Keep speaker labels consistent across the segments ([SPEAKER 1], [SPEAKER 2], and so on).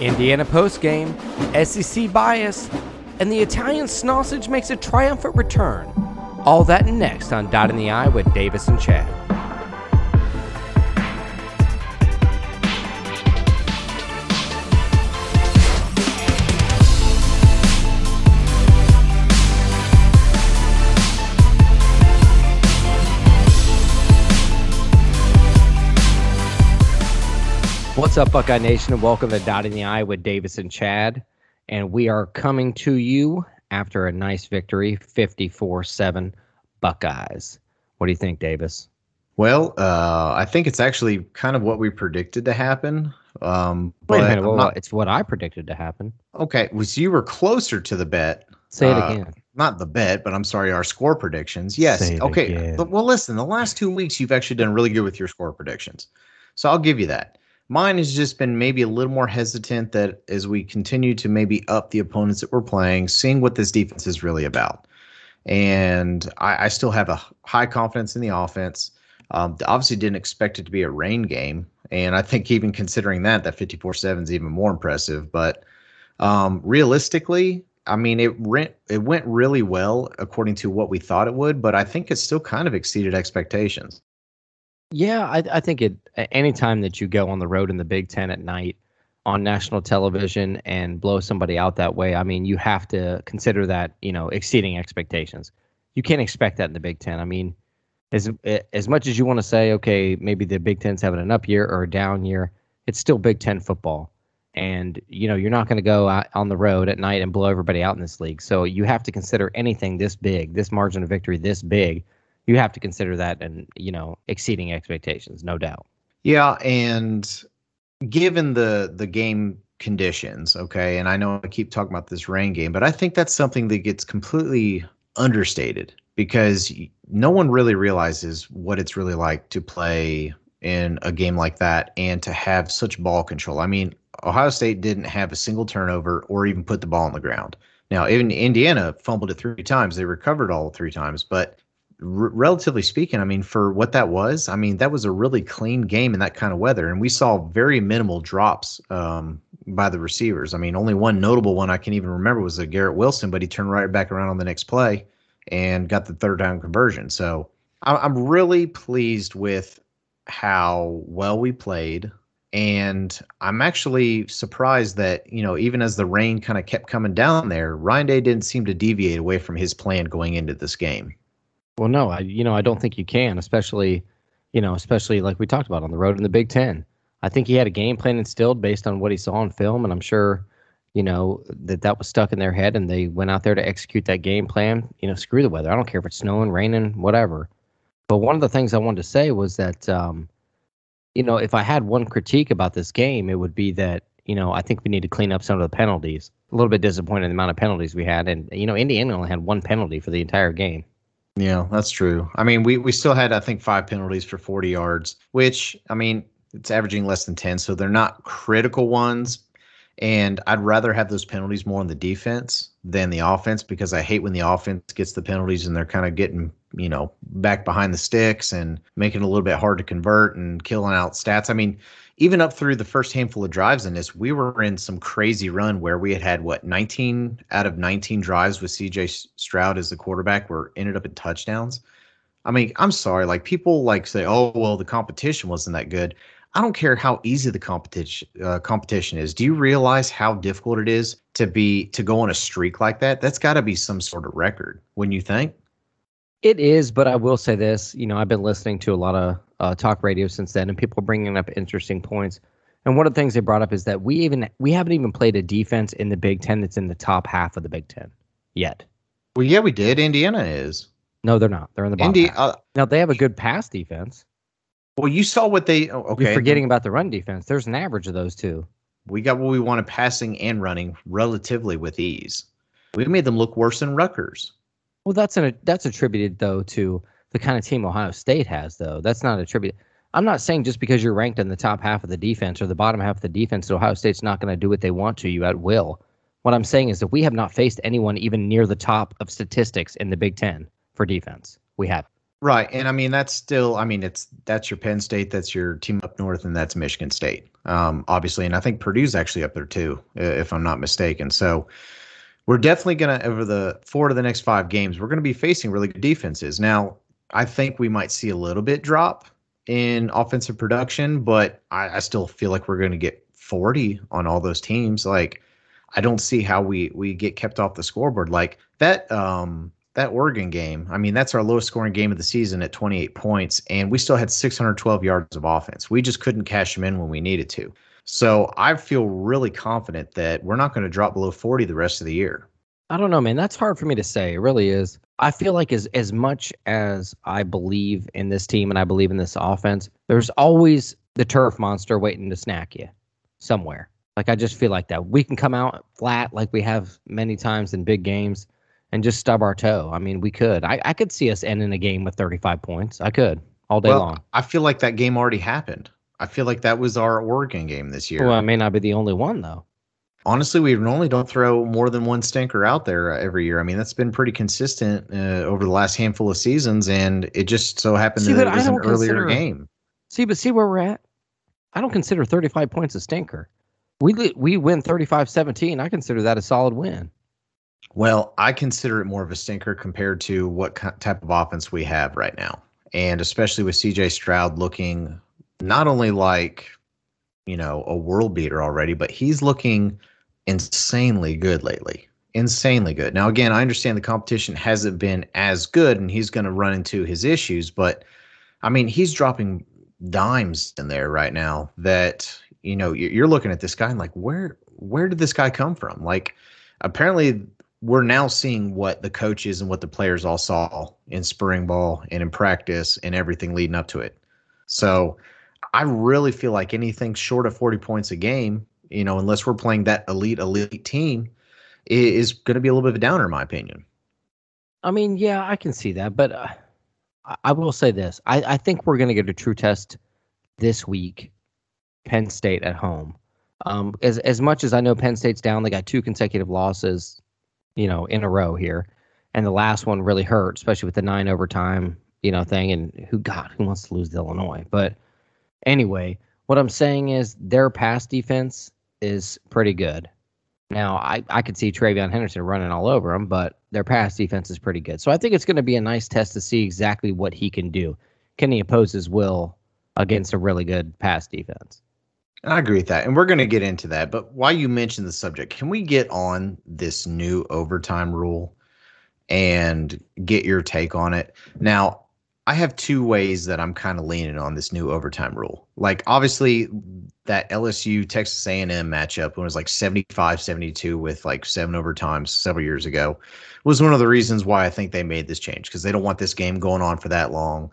[SPEAKER 1] Indiana postgame, SEC bias, and the Italian sausage makes a triumphant return. All that next on Dot in the Eye with Davis and Chad. Up, Buckeye Nation, and welcome to Dot in the Eye with Davis and Chad. And we are coming to you after a nice victory, 54 7 Buckeyes. What do you think, Davis?
[SPEAKER 2] Well, uh, I think it's actually kind of what we predicted to happen. Um,
[SPEAKER 1] Wait a
[SPEAKER 2] but
[SPEAKER 1] minute. Well,
[SPEAKER 2] not-
[SPEAKER 1] it's what I predicted to happen.
[SPEAKER 2] okay, was you were closer to the bet.
[SPEAKER 1] Say it
[SPEAKER 2] Uh,
[SPEAKER 1] again.
[SPEAKER 2] Not the bet, but I'm sorry, our score predictions. Yes. Okay.
[SPEAKER 1] again.
[SPEAKER 2] Well, listen, the last two weeks you've actually done really good with your score predictions, so I'll give you that. Mine has just been maybe a little more hesitant that as we continue to maybe up the opponents that we're playing, seeing what this defense is really about. And I, I still have a high confidence in the offense. Um, obviously, didn't expect it to be a rain game, and I think even considering that, that 54-7 is even more impressive. But um, realistically, I mean, it it went really well according to what we thought it would, but I think it still kind of exceeded expectations.
[SPEAKER 1] Yeah, I, I think it. a- Anytime that you go on the road in the Big Ten at night on national television and blow somebody out that way, I mean, you have to consider that you know exceeding expectations. You can't expect that in the Big Ten. I mean, as as much as you want to say, okay, maybe the Big Ten's having an up year or a down year, it's still Big Ten football, and you know you're not going to go out on the road at night and blow everybody out in this league. So you have to consider anything this big, this margin of victory this big you have to consider that and you know exceeding expectations no doubt
[SPEAKER 2] Yeah, and given the the game conditions, okay, and I know I keep talking about this rain game, but I think that's something that gets completely understated because no one really realizes what it's really like to play in a game like that and to have such ball control. I mean, Ohio State didn't have a single turnover or even put the ball on the ground. Now, even Indiana fumbled it three times. They recovered all three times, but r- relatively speaking, I mean, for what that was, I mean, that was a really clean game in that kind of weather, and we saw very minimal drops um, by the receivers. I mean, only one notable one I can even remember was a Garrett Wilson, but he turned right back around on the next play and got the third down conversion. So I- I'm really pleased with how well we played. And I'm actually surprised that, you know, even as the rain kind of kept coming down there, Ryan Day didn't seem to deviate away from his plan going into this game.
[SPEAKER 1] Well no i you know i don't think you can especially you know especially like we talked about on the road in the big ten. I think he had a game plan instilled based on what he saw on film and i'm sure you know that that was stuck in their head and they went out there to execute that game plan. You know screw the weather. I don't care if it's snowing raining whatever. But one of the things i wanted to say was that um you know if i had one critique about this game it would be that you know i think we need to clean up some of the penalties. A little bit disappointed in the amount of penalties we had and you know indiana only had one penalty for the entire game
[SPEAKER 2] Yeah, that's true. I mean, we we still had I think five penalties for 40 yards, which I mean, it's averaging less than 10, so they're not critical ones. And I'd rather have those penalties more on the defense than the offense because I hate when the offense gets the penalties and they're kind of getting, you know, back behind the sticks and making it a little bit hard to convert and killing out stats. I mean, even up through the first handful of drives in this, we were in some crazy run where we had had what 19 out of 19 drives with CJ Stroud as the quarterback were ended up in touchdowns. I mean, I'm sorry, like people like say, "Oh, well, the competition wasn't that good." I don't care how easy the competition uh, competition is. Do you realize how difficult it is to be to go on a streak like that? That's got to be some sort of record, wouldn't you think?
[SPEAKER 1] It is, but I will say this. You know, I've been listening to a lot of uh, talk radio since then, and people are bringing up interesting points. And one of the things they brought up is that we even we haven't even played a defense in the Big Ten that's in the top half of the Big Ten yet.
[SPEAKER 2] Well, yeah, we did. Indiana is.
[SPEAKER 1] No, they're not. They're in the bottom.
[SPEAKER 2] Indi-
[SPEAKER 1] half.
[SPEAKER 2] uh,
[SPEAKER 1] now they have a good pass defense.
[SPEAKER 2] well, you saw what they. oh, Okay,
[SPEAKER 1] You're forgetting about the run defense. There's an average of those two.
[SPEAKER 2] we got what we wanted passing and running relatively with ease. We made them look worse than Rutgers.
[SPEAKER 1] Well, that's an that's attributed though to the kind of team Ohio State has, though. That's not a tribute. I'm not saying just because you're ranked in the top half of the defense or the bottom half of the defense, Ohio State's not going to do what they want to you at will. What I'm saying is that we have not faced anyone even near the top of statistics in the Big Ten for defense. We have.
[SPEAKER 2] Right, and I mean that's still, I mean it's that's your Penn State, that's your team up north, and that's Michigan State, um, obviously, and I think Purdue's actually up there too, if I'm not mistaken. So we're definitely gonna over the four to the next five games, we're gonna be facing really good defenses. Now, I think we might see a little bit drop in offensive production, but I, I still feel like we're gonna get 40 on all those teams. Like, I don't see how we we get kept off the scoreboard like that. Um, that Oregon game, I mean, that's our lowest scoring game of the season at 28 points, and we still had 612 yards of offense. We just couldn't cash them in when we needed to. So I feel really confident that we're not going to drop below 40 the rest of the year.
[SPEAKER 1] I don't know, man. That's hard for me to say. It really is. I feel like as as much as I believe in this team and I believe in this offense, there's always the turf monster waiting to snack you somewhere. Like I just feel like that. We can come out flat like we have many times in big games and just stub our toe. I mean, we could. I, I could see us ending a game with 35 points. I could all day well, long.
[SPEAKER 2] I feel like that game already happened. I feel like that was our Oregon game this year.
[SPEAKER 1] Well, I may not be the only one though.
[SPEAKER 2] Honestly, we normally don't throw more than one stinker out there uh, every year. I mean, that's been pretty consistent uh, over the last handful of seasons, and it just so happened see, that it was an earlier game.
[SPEAKER 1] See, but see where we're at. I don't consider 35 points a stinker. We we win 35-17. I consider that a solid win.
[SPEAKER 2] Well, I consider it more of a stinker compared to what type of offense we have right now. And especially with CJ Stroud looking not only like, you know, a world beater already, but he's looking insanely good lately. Insanely good. Now, again, I understand the competition hasn't been as good and he's going to run into his issues, but I mean, he's dropping dimes in there right now that, you know, you're looking at this guy and like, where, where did this guy come from? Like, apparently we're now seeing what the coaches and what the players all saw in spring ball and in practice and everything leading up to it. So I really feel like anything short of 40 points a game, you know, unless we're playing that elite, elite team, is going to be a little bit of a downer, in my opinion.
[SPEAKER 1] I mean, yeah, I can see that. But uh, I will say this I, I think we're going to get a true test this week, Penn State at home. Um, as as much as I know Penn State's down, they got two consecutive losses you know, in a row here. And the last one really hurt, especially with the nine overtime, you know, thing. And who God, who wants to lose to Illinois? But anyway, what I'm saying is their pass defense is pretty good. Now, I, I could see TreVeyon Henderson running all over them, but their pass defense is pretty good. So I think it's going to be a nice test to see exactly what he can do. Can he oppose his will against a really good pass defense?
[SPEAKER 2] I agree with that. And we're going to get into that. But while you mentioned the subject, can we get on this new overtime rule and get your take on it? Now, I have two ways that I'm kind of leaning on this new overtime rule. Like obviously that LSU Texas A&M matchup when it was like 75-72 with like seven overtimes several years ago was one of the reasons why I think they made this change because they don't want this game going on for that long.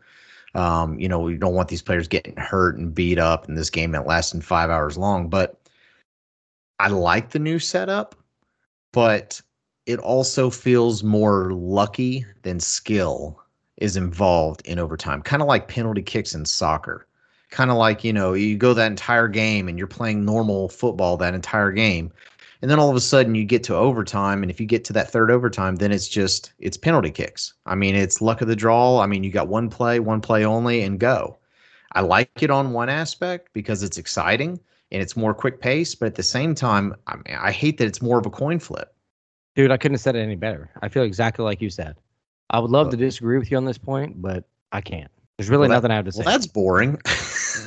[SPEAKER 2] Um, you know, we don't want these players getting hurt and beat up in this game that lasting five hours long. But I like the new setup, but it also feels more lucky than skill is involved in overtime. Kind of like penalty kicks in soccer. Kind of like, you know, you go that entire game and you're playing normal football that entire game and then all of a sudden you get to overtime and if you get to that third overtime then it's just it's penalty kicks. I mean it's luck of the draw. I mean you got one play one play only and go. I like it on one aspect because it's exciting and it's more quick pace but at the same time i mean i hate that it's more of a coin flip.
[SPEAKER 1] Dude i couldn't have said it any better. I feel exactly like you said i would love to disagree with you on this point but i can't there's really well, nothing I have to say.
[SPEAKER 2] Well, that's boring.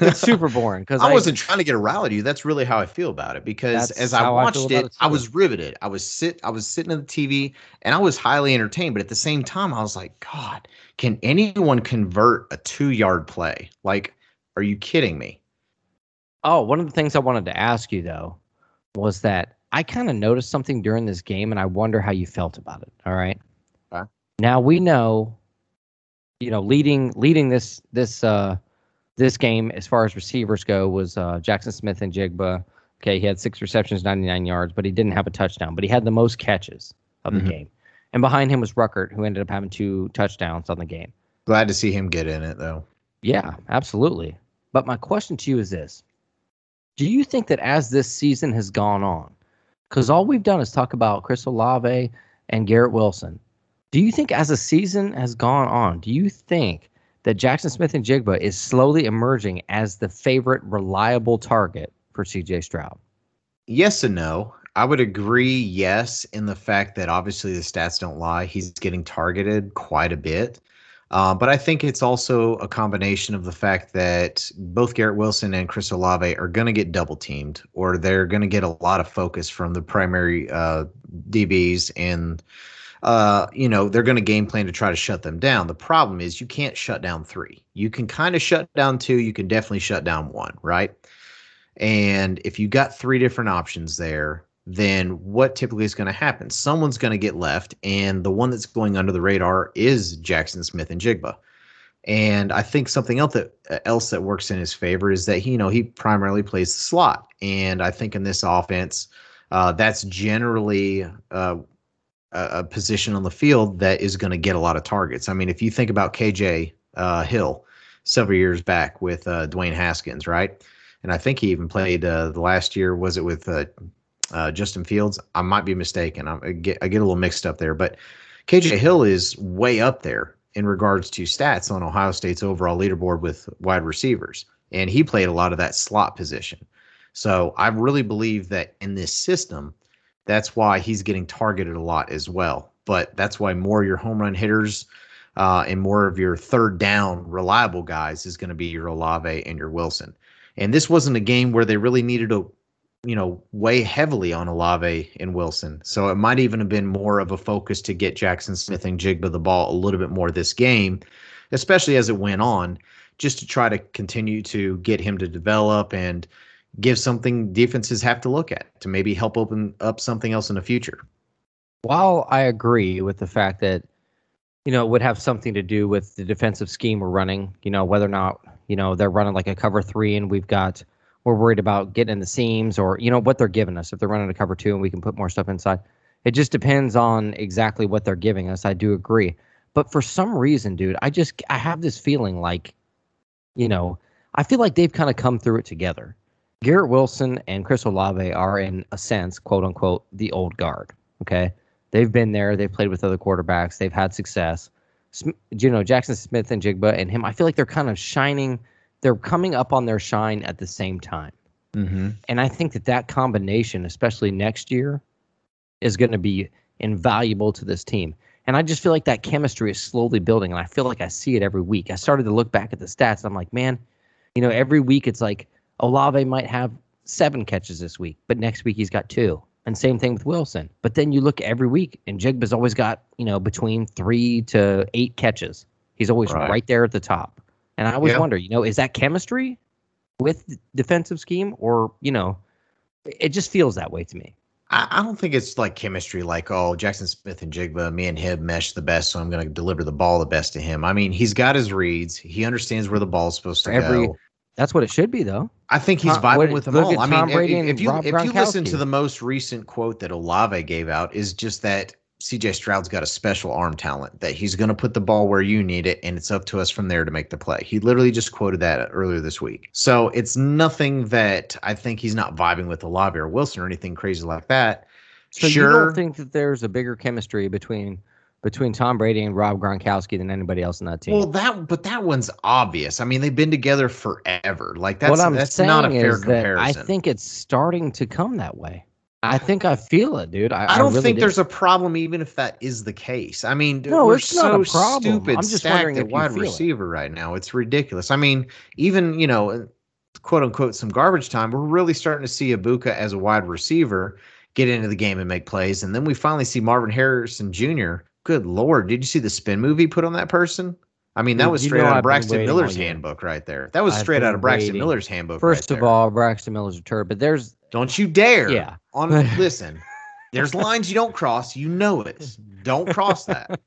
[SPEAKER 1] it's super boring because
[SPEAKER 2] I, I, wasn't trying to get a rally to you. That's really how I feel about it. Because as I watched I it, it I was riveted. I was sit, I was sitting at the TV, and I was highly entertained. But at the same time, I was like, God, can anyone convert a two-yard play? Like, are you kidding me?
[SPEAKER 1] Oh, one of the things I wanted to ask you though was that I kind of noticed something during this game, and I wonder how you felt about it. All right. Now we know you know, leading leading this this uh this game as far as receivers go was uh, Jaxon Smith-Njigba. Okay, he had six receptions, 99 yards, but he didn't have a touchdown. But he had the most catches of the mm-hmm. game. And behind him was Ruckert, who ended up having two touchdowns on the game.
[SPEAKER 2] Glad to see him get in it, though.
[SPEAKER 1] Yeah, absolutely. But my question to you is this Do you think that as this season has gone on, because all we've done is talk about Chris Olave and Garrett Wilson, Do you think as the season has gone on, do you think that Jaxon Smith-Njigba is slowly emerging as the favorite reliable target for CJ Stroud?
[SPEAKER 2] Yes and no. I would agree, yes, in the fact that obviously the stats don't lie. He's getting targeted quite a bit. Uh, but I think it's also a combination of the fact that both Garrett Wilson and Chris Olave are going to get double teamed, or they're going to get a lot of focus from the primary uh, DBs, and uh, you know they're going to game plan to try to shut them down. The problem is you can't shut down three. You can kind of shut down two. You can definitely shut down one, right? And if you got three different options there, then what typically is going to happen? Someone's going to get left, and the one that's going under the radar is Jaxon Smith-Njigba. And I think something else that uh, else that works in his favor is that he, you know, he primarily plays the slot, and I think in this offense, uh, that's generally uh, a, position on the field that is going to get a lot of targets. I mean, if you think about KJ uh, Hill several years back with uh, Dwayne Haskins, right? And I think he even played uh, the last year. Was it with uh, Justin Fields. I might be mistaken. I get I get a little mixed up there, but KJ Hill is way up there in regards to stats on Ohio State's overall leaderboard with wide receivers, and he played a lot of that slot position. So I really believe that in this system, that's why he's getting targeted a lot as well. But that's why more of your home run hitters uh, and more of your third down reliable guys is going to be your Olave and your Wilson. And this wasn't a game where they really needed to you know, weigh heavily on Olave and Wilson. So it might even have been more of a focus to get Jaxon Smith-Njigba the ball a little bit more this game, especially as it went on, just to try to continue to get him to develop and give something defenses have to look at to maybe help open up something else in the future.
[SPEAKER 1] While I agree with the fact that, you know, it would have something to do with the defensive scheme we're running, you know, whether or not, you know, they're running like a cover three and we've got – we're worried about getting in the seams or you know what they're giving us. If they're running a cover two and we can put more stuff inside it just depends on exactly what they're giving us. I do agree. But for some reason dude i just i have this feeling like you know i feel like they've kind of come through it together garrett wilson and chris olave are in a sense quote unquote the old guard okay they've been there they've played with other quarterbacks they've had success you know jackson Smith-Njigba and him i feel like they're kind of shining they're coming up on their shine at the same time. Mm-hmm. And I think that that combination, especially next year, is going to be invaluable to this team. And I just feel like that chemistry is slowly building. And I feel like I see it every week. I started to look back at the stats. I'm like, man, you know, every week it's like Olave might have seven catches this week, but next week he's got two. And same thing with Wilson. But then you look every week, and Jigba's always got, you know, between three to eight catches. He's always right, right there at the top. And I always wonder, you know, is that chemistry with defensive scheme or, you know, it just feels that way to me.
[SPEAKER 2] I, don't think it's like chemistry, like, oh, Jaxon Smith-Njigba, me and him mesh the best, so I'm going to deliver the ball the best to him. I mean, he's got his reads. He understands where the ball's supposed to Every, go.
[SPEAKER 1] That's what it should be, though.
[SPEAKER 2] I think he's vibing what, with them all. I mean, if, if you if you listen to the most recent quote that Olave gave out, is just that CJ Stroud's got a special arm talent that he's going to put the ball where you need it, and it's up to us from there to make the play. He literally just quoted that earlier this week. So it's nothing that I think he's not vibing with Olave or Wilson or anything crazy like that.
[SPEAKER 1] So sure. you don't think that there's a bigger chemistry between between Tom Brady and Rob Gronkowski than anybody else in that team?
[SPEAKER 2] Well, that but that one's obvious. I mean, they've been together forever. Like that's what I'm that's saying not a fair is comparison.
[SPEAKER 1] That I think it's starting to come that way. I think I feel it, dude. I,
[SPEAKER 2] I don't
[SPEAKER 1] I really
[SPEAKER 2] think
[SPEAKER 1] do.
[SPEAKER 2] there's a problem, even if that is the case. I mean, no, we're it's so not a problem. stupid I'm just stacked at wide receiver it. right now. It's ridiculous. I mean, even you know, quote unquote, some garbage time. We're really starting to see Egbuka as a wide receiver get into the game and make plays, and then we finally see Marvin Harrison Jr. Good lord, did you see the spin move he put on that person? I mean, that was straight out of Braxton Miller's handbook right there. That was straight out of Braxton waiting. Miller's handbook.
[SPEAKER 1] First
[SPEAKER 2] right
[SPEAKER 1] of all, Braxton Miller's a turd, but there's
[SPEAKER 2] don't you dare. Yeah. On listen, there's lines you don't cross. You know it. Don't cross that.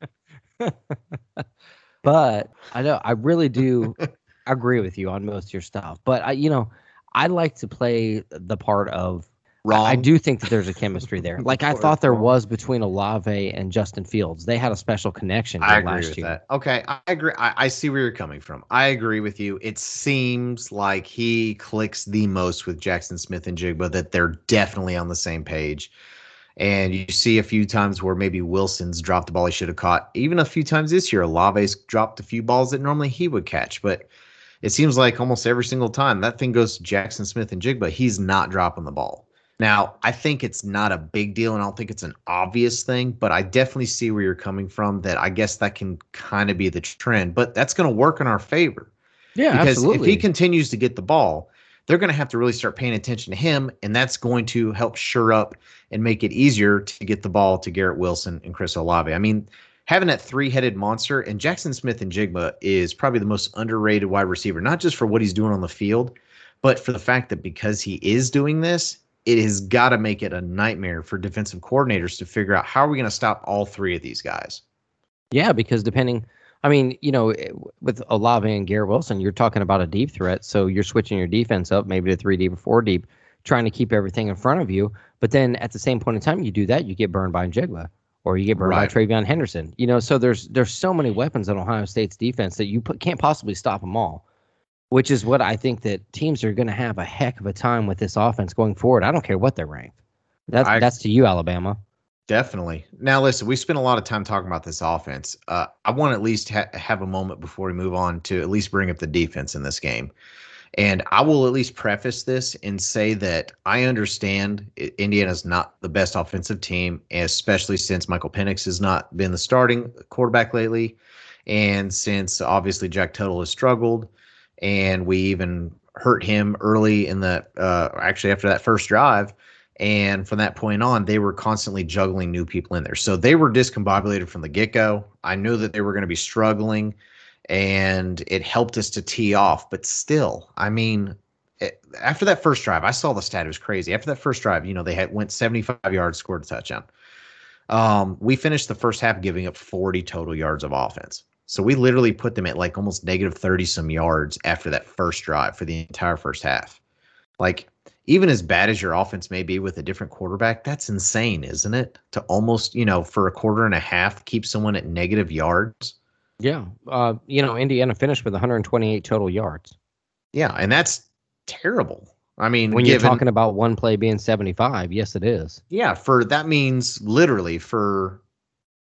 [SPEAKER 1] but I know I really do agree with you on most of your stuff. But I, you know, I like to play the part of Wrong. I do think that there's a chemistry there. Like I thought there was between Olave and Justin Fields. They had a special connection.
[SPEAKER 2] I agree with year. that. Okay, I agree. I, I, see where you're coming from. I agree with you. It seems like he clicks the most with Jaxon Smith-Njigba. That they're definitely on the same page. And you see a few times where maybe Wilson's dropped the ball he should have caught. Even a few times this year, Olave's dropped a few balls that normally he would catch. But it seems like almost every single time that thing goes to Jaxon Smith-Njigba, he's not dropping the ball. Now, I think it's not a big deal and I don't think it's an obvious thing, but I definitely see where you're coming from that I guess that can kind of be the trend, but that's going to work in our favor.
[SPEAKER 1] Yeah,
[SPEAKER 2] because
[SPEAKER 1] absolutely.
[SPEAKER 2] if he continues to get the ball, they're going to have to really start paying attention to him, and that's going to help sure up and make it easier to get the ball to Garrett Wilson and Chris Olave. I mean, having that three-headed monster and Jaxon Smith-Njigba is probably the most underrated wide receiver, not just for what he's doing on the field, but for the fact that because he is doing this, it has got to make it a nightmare for defensive coordinators to figure out how are we going to stop all three of these guys.
[SPEAKER 1] Yeah, because depending I mean, you know, eh, with Olave and Garrett Wilson, you're talking about a deep threat. So you're switching your defense up, maybe to three deep or four deep, trying to keep everything in front of you. But then at the same point in time, you do that, you get burned by Njigba or you get burned right. by TreVeyon Henderson. You know, so there's there's so many weapons on Ohio State's defense that you put, can't possibly stop them all. Which is what I think that teams are going to have a heck of a time with this offense going forward. I don't care what they're ranked. That's I, that's to you, Alabama.
[SPEAKER 2] Definitely. Now, listen, we spent a lot of time talking about this offense. Uh, I want to at least ha- have a moment before we move on to at least bring up the defense in this game. And I will at least preface this and say that I understand Indiana's not the best offensive team, especially since Michael Penix has not been the starting quarterback lately. And since obviously Jack Tuttle has struggled, and we even hurt him early in the uh, actually after that first drive and from that point on, they were constantly juggling new people in there. So they were discombobulated from the get go. I knew that they were going to be struggling, and it helped us to tee off. But still, I mean, it, after that first drive, I saw the stat. It was crazy. After that first drive, you know, they had went 75 yards, scored a touchdown. Um, we finished the first half giving up 40 total yards of offense. So we literally put them at like almost negative 30 some yards after that first drive for the entire first half. Like even as bad as your offense may be with a different quarterback, that's insane, isn't it? To almost, you know, for a quarter and a half, keep someone at negative yards.
[SPEAKER 1] Yeah. Uh, you know, Indiana finished with 128 total yards.
[SPEAKER 2] Yeah. And that's terrible. I mean,
[SPEAKER 1] when given, you're talking about one play being 75, yes, it is.
[SPEAKER 2] Yeah. For that means literally for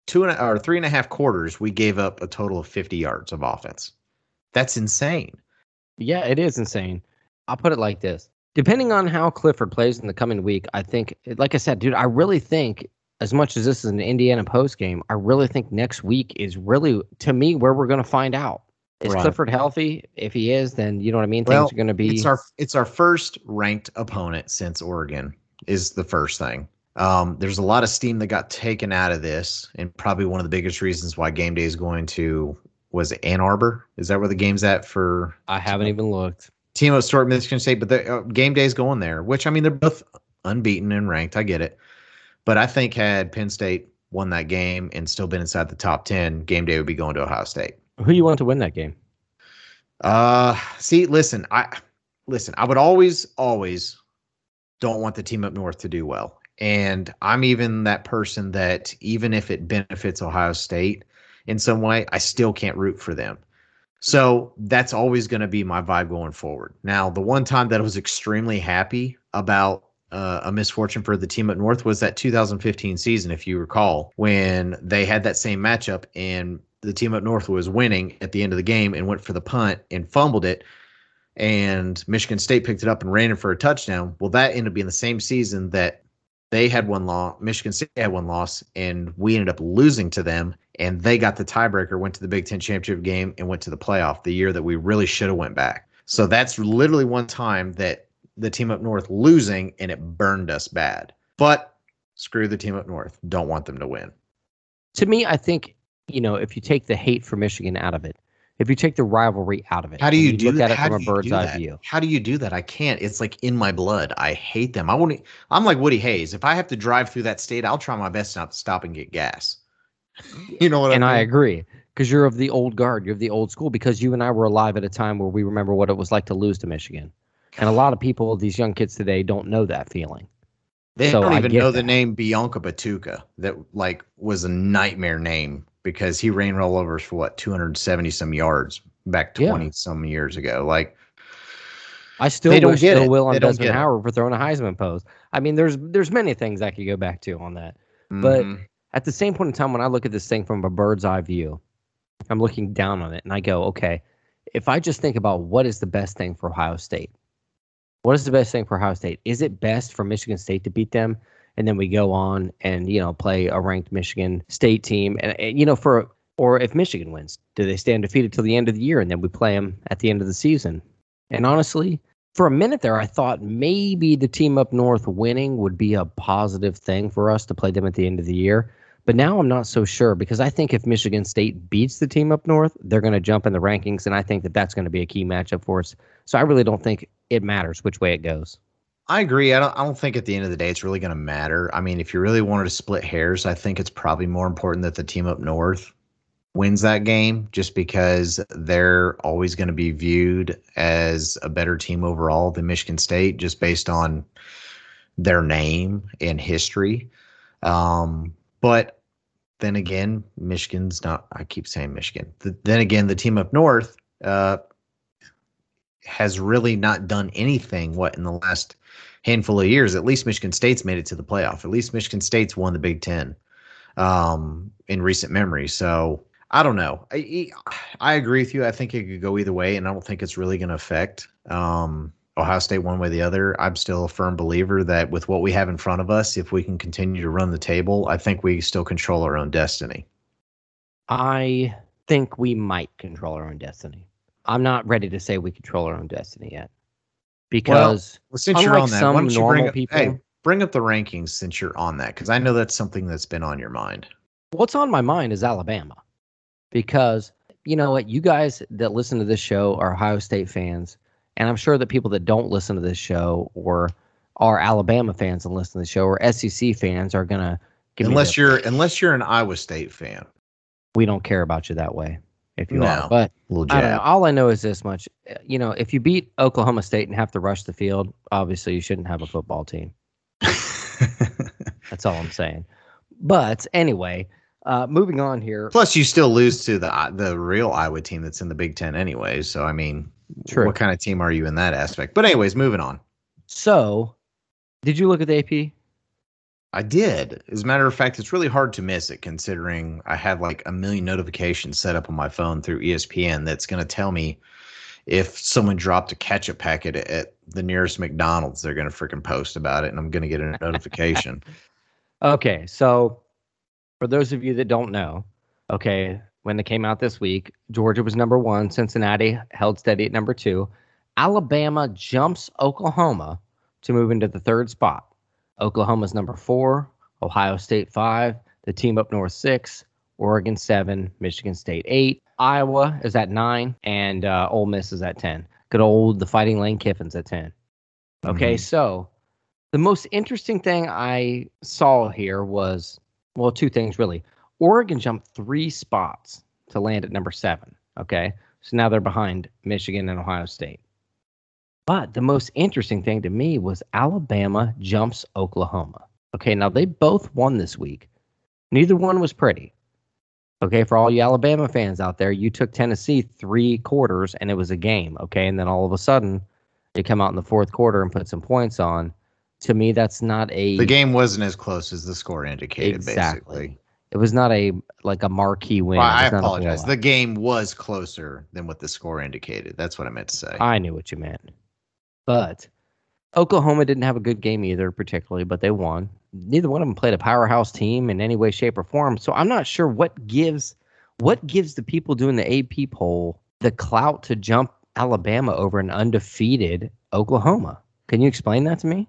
[SPEAKER 2] two and a, or three and a half quarters, we gave up a total of 50 yards of offense. That's insane.
[SPEAKER 1] Yeah, it is insane. I'll put it like this depending on how Clifford plays in the coming week, I think, like I said, dude, I really think as much as this is an Indiana post game, I really think next week is really to me where we're going to find out. Is right. Clifford healthy? If he is, then you know what I mean. Well, Things are going to be.
[SPEAKER 2] It's our it's our first ranked opponent since Oregon is the first thing. Um, there's a lot of steam that got taken out of this, and probably one of the biggest reasons why game day is going to was Ann Arbor. Is that where the game's at for?
[SPEAKER 1] I haven't even looked.
[SPEAKER 2] Team of Start Michigan State, but the uh, game day's going there. Which I mean, they're both unbeaten and ranked. I get it, but I think had Penn State won that game and still been inside the top ten, game day would be going to Ohio State.
[SPEAKER 1] Who you want to win that game?
[SPEAKER 2] Uh, see, listen, I listen. I would always, always don't want the team up north to do well, and I'm even that person that even if it benefits Ohio State in some way, I still can't root for them. So that's always going to be my vibe going forward. Now, the one time that I was extremely happy about uh, a misfortune for the team at North was that 2015 season, if you recall, when they had that same matchup and the team at North was winning at the end of the game and went for the punt and fumbled it. And Michigan State picked it up and ran it for a touchdown. Well, that ended up being the same season that they had one loss, Michigan State had one loss, and we ended up losing to them. And they got the tiebreaker, went to the Big Ten championship game, and went to the playoff the year that we really should have went back. So that's literally one time that the team up north losing and it burned us bad. But screw the team up north. Don't want them to win.
[SPEAKER 1] To me, I think you know if you take the hate for Michigan out of it, if you take the rivalry out of it,
[SPEAKER 2] how do you, you do
[SPEAKER 1] look
[SPEAKER 2] that?
[SPEAKER 1] at it
[SPEAKER 2] how
[SPEAKER 1] from a bird's eye view?
[SPEAKER 2] How do you do that? I can't. It's like in my blood. I hate them. I want to. I'm like Woody Hayes. If I have to drive through that state, I'll try my best not to stop and get gas. you know what?
[SPEAKER 1] And
[SPEAKER 2] I, mean?
[SPEAKER 1] I agree because you're of the old guard. You're of the old school because you and I were alive at a time where we remember what it was like to lose to Michigan. And a lot of people, these young kids today, don't know that feeling.
[SPEAKER 2] They so don't even know that. the name Biakabutuka. That like was a nightmare name because he ran rollovers for what 270 some yards back 20 yeah. some years ago. Like,
[SPEAKER 1] I still
[SPEAKER 2] They don't get it.
[SPEAKER 1] Will
[SPEAKER 2] They
[SPEAKER 1] on
[SPEAKER 2] don't
[SPEAKER 1] Desmond. Howard for throwing a Heisman pose. I mean, there's there's many things I could go back to on that. But-
[SPEAKER 2] Mhm.
[SPEAKER 1] At the same point in time, when I look at this thing from a bird's eye view, I'm looking down on it and I go, okay, if I just think about what is the best thing for Ohio State, what is the best thing for Ohio State? Is it best for Michigan State to beat them, and then we go on and you know play a ranked Michigan State team, and, and you know for or if Michigan wins, do they stay undefeated till the end of the year, and then we play them at the end of the season? And honestly, for a minute there, I thought maybe the team up north winning would be a positive thing for us to play them at the end of the year. But now I'm not so sure because I think if Michigan State beats the team up north, they're going to jump in the rankings, and I think that that's going to be a key matchup for us. So I really don't think it matters which way it goes.
[SPEAKER 2] I agree. I don't. I don't think at the end of the day it's really going to matter. I mean, if you really wanted to split hairs, I think it's probably more important that the team up north wins that game, just because they're always going to be viewed as a better team overall than Michigan State, just based on their name and history. Um, but then again, Michigan's not. I keep saying Michigan. Th- then again, the team up north uh, has really not done anything. What in the last handful of years, at least Michigan State's made it to the playoff. At least Michigan State's won the Big Ten um, in recent memory. So I don't know. I, I agree with you. I think it could go either way, and I don't think it's really going to affect um, Ohio State one way or the other. I'm still a firm believer that with what we have in front of us, if we can continue to run the table, I think we still control our own destiny.
[SPEAKER 1] I think we might control our own destiny. I'm not ready to say we control our own destiny yet because
[SPEAKER 2] Well, since you're on that,
[SPEAKER 1] some
[SPEAKER 2] you bring
[SPEAKER 1] normal
[SPEAKER 2] up,
[SPEAKER 1] people-
[SPEAKER 2] hey, bring up the rankings since you're on that because I know that's something that's been on your mind.
[SPEAKER 1] what's on my mind is Alabama because you know what you guys that listen to this show are Ohio State fans and I'm sure that people that don't listen to this show or are Alabama fans and listen to the show or SEC fans are going to give me
[SPEAKER 2] unless you're unless you're an Iowa State fan.
[SPEAKER 1] we don't care about you that way if you
[SPEAKER 2] No.
[SPEAKER 1] are but I don't know. All I know is this much. Uh, You know, if you beat Oklahoma State and have to rush the field, obviously you shouldn't have a football team. That's all I'm saying. But anyway, uh, moving on here.
[SPEAKER 2] Plus, you still lose to the the real Iowa team that's in the Big Ten, anyways. So, I mean,
[SPEAKER 1] True.
[SPEAKER 2] what kind of team are you in that aspect? But, anyways, moving on.
[SPEAKER 1] So, did you look at the AP?
[SPEAKER 2] I did. As a matter of fact, it's really hard to miss it considering I had like a million notifications set up on my phone through ESPN that's going to tell me if someone dropped a ketchup packet at the nearest McDonald's, they're going to freaking post about it and I'm going to get a notification.
[SPEAKER 1] Okay, so for those of you that don't know, okay, when they came out this week, Georgia was number one, Cincinnati held steady at number two. Alabama jumps Oklahoma to move into the third spot. Oklahoma's number four, Ohio State five, the team up north six, Oregon seven, Michigan State eight, Iowa is at nine, and uh, Ole Miss is at ten. Good old the Fighting Lane Kiffin's at ten. Okay,
[SPEAKER 2] Mhm.
[SPEAKER 1] so the most interesting thing I saw here was well, two things really. Oregon jumped three spots to land at number seven. Okay, so now they're behind Michigan and Ohio State. But the most interesting thing to me was Alabama jumps Oklahoma. Okay, now they both won this week. Neither one was pretty. Okay, for all you Alabama fans out there, you took Tennessee three quarters and it was a game. Okay, and then all of a sudden, they come out in the fourth quarter and put some points on. To me, that's not a.
[SPEAKER 2] the game wasn't as close as the score indicated,
[SPEAKER 1] Exactly.
[SPEAKER 2] basically.
[SPEAKER 1] It was not a like a marquee win.
[SPEAKER 2] Well, I
[SPEAKER 1] was not a
[SPEAKER 2] apologize. The game was closer than what the score indicated. That's what I meant to say.
[SPEAKER 1] I knew what you meant. But Oklahoma didn't have a good game either, particularly, but they won. Neither one of them played a powerhouse team in any way, shape, or form. So I'm not sure what gives what gives the people doing the AP poll the clout to jump Alabama over an undefeated Oklahoma. Can you explain that to me?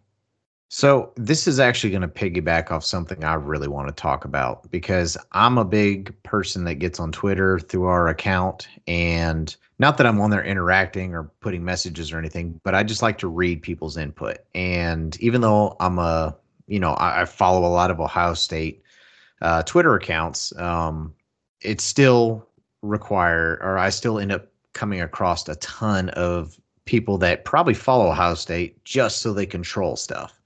[SPEAKER 2] So this is actually going to piggyback off something I really want to talk about because I'm a big person that gets on Twitter through our account and not that I'm on there interacting or putting messages or anything, but I just like to read people's input. And even though I'm a, you know, I, I follow a lot of Ohio State uh, Twitter accounts, um, it still require, or I still end up coming across a ton of people that probably follow Ohio State just so they control stuff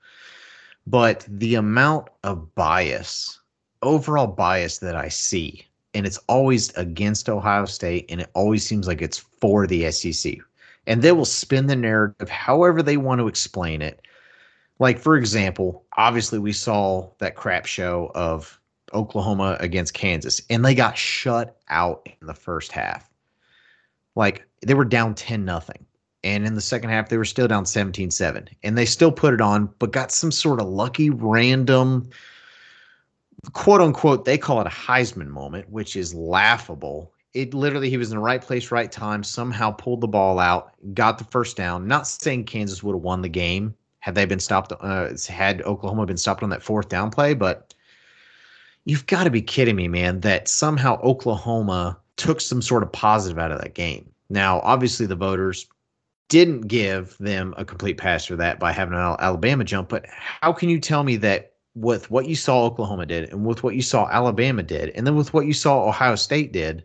[SPEAKER 2] but the amount of bias, overall bias that I see, and it's always against Ohio State, and it always seems like it's for the SEC. and they will spin the narrative however they want to explain it. Like, for example, obviously, we saw that crap show of Oklahoma against Kansas, and they got shut out in the first half. Like, they were down 10 nothing. And in the second half, they were still down 17 7. And they still put it on, but got some sort of lucky, random, quote unquote, they call it a Heisman moment, which is laughable it literally he was in the right place, right time, somehow pulled the ball out, got the first down. Not saying Kansas would have won the game had they been stopped, uh, had Oklahoma been stopped on that fourth down play, but you've got to be kidding me, man, that somehow Oklahoma took some sort of positive out of that game. Now, obviously, the voters didn't give them a complete pass for that by having an Alabama jump, but how can you tell me that with what you saw Oklahoma did and with what you saw Alabama did and then with what you saw Ohio State did?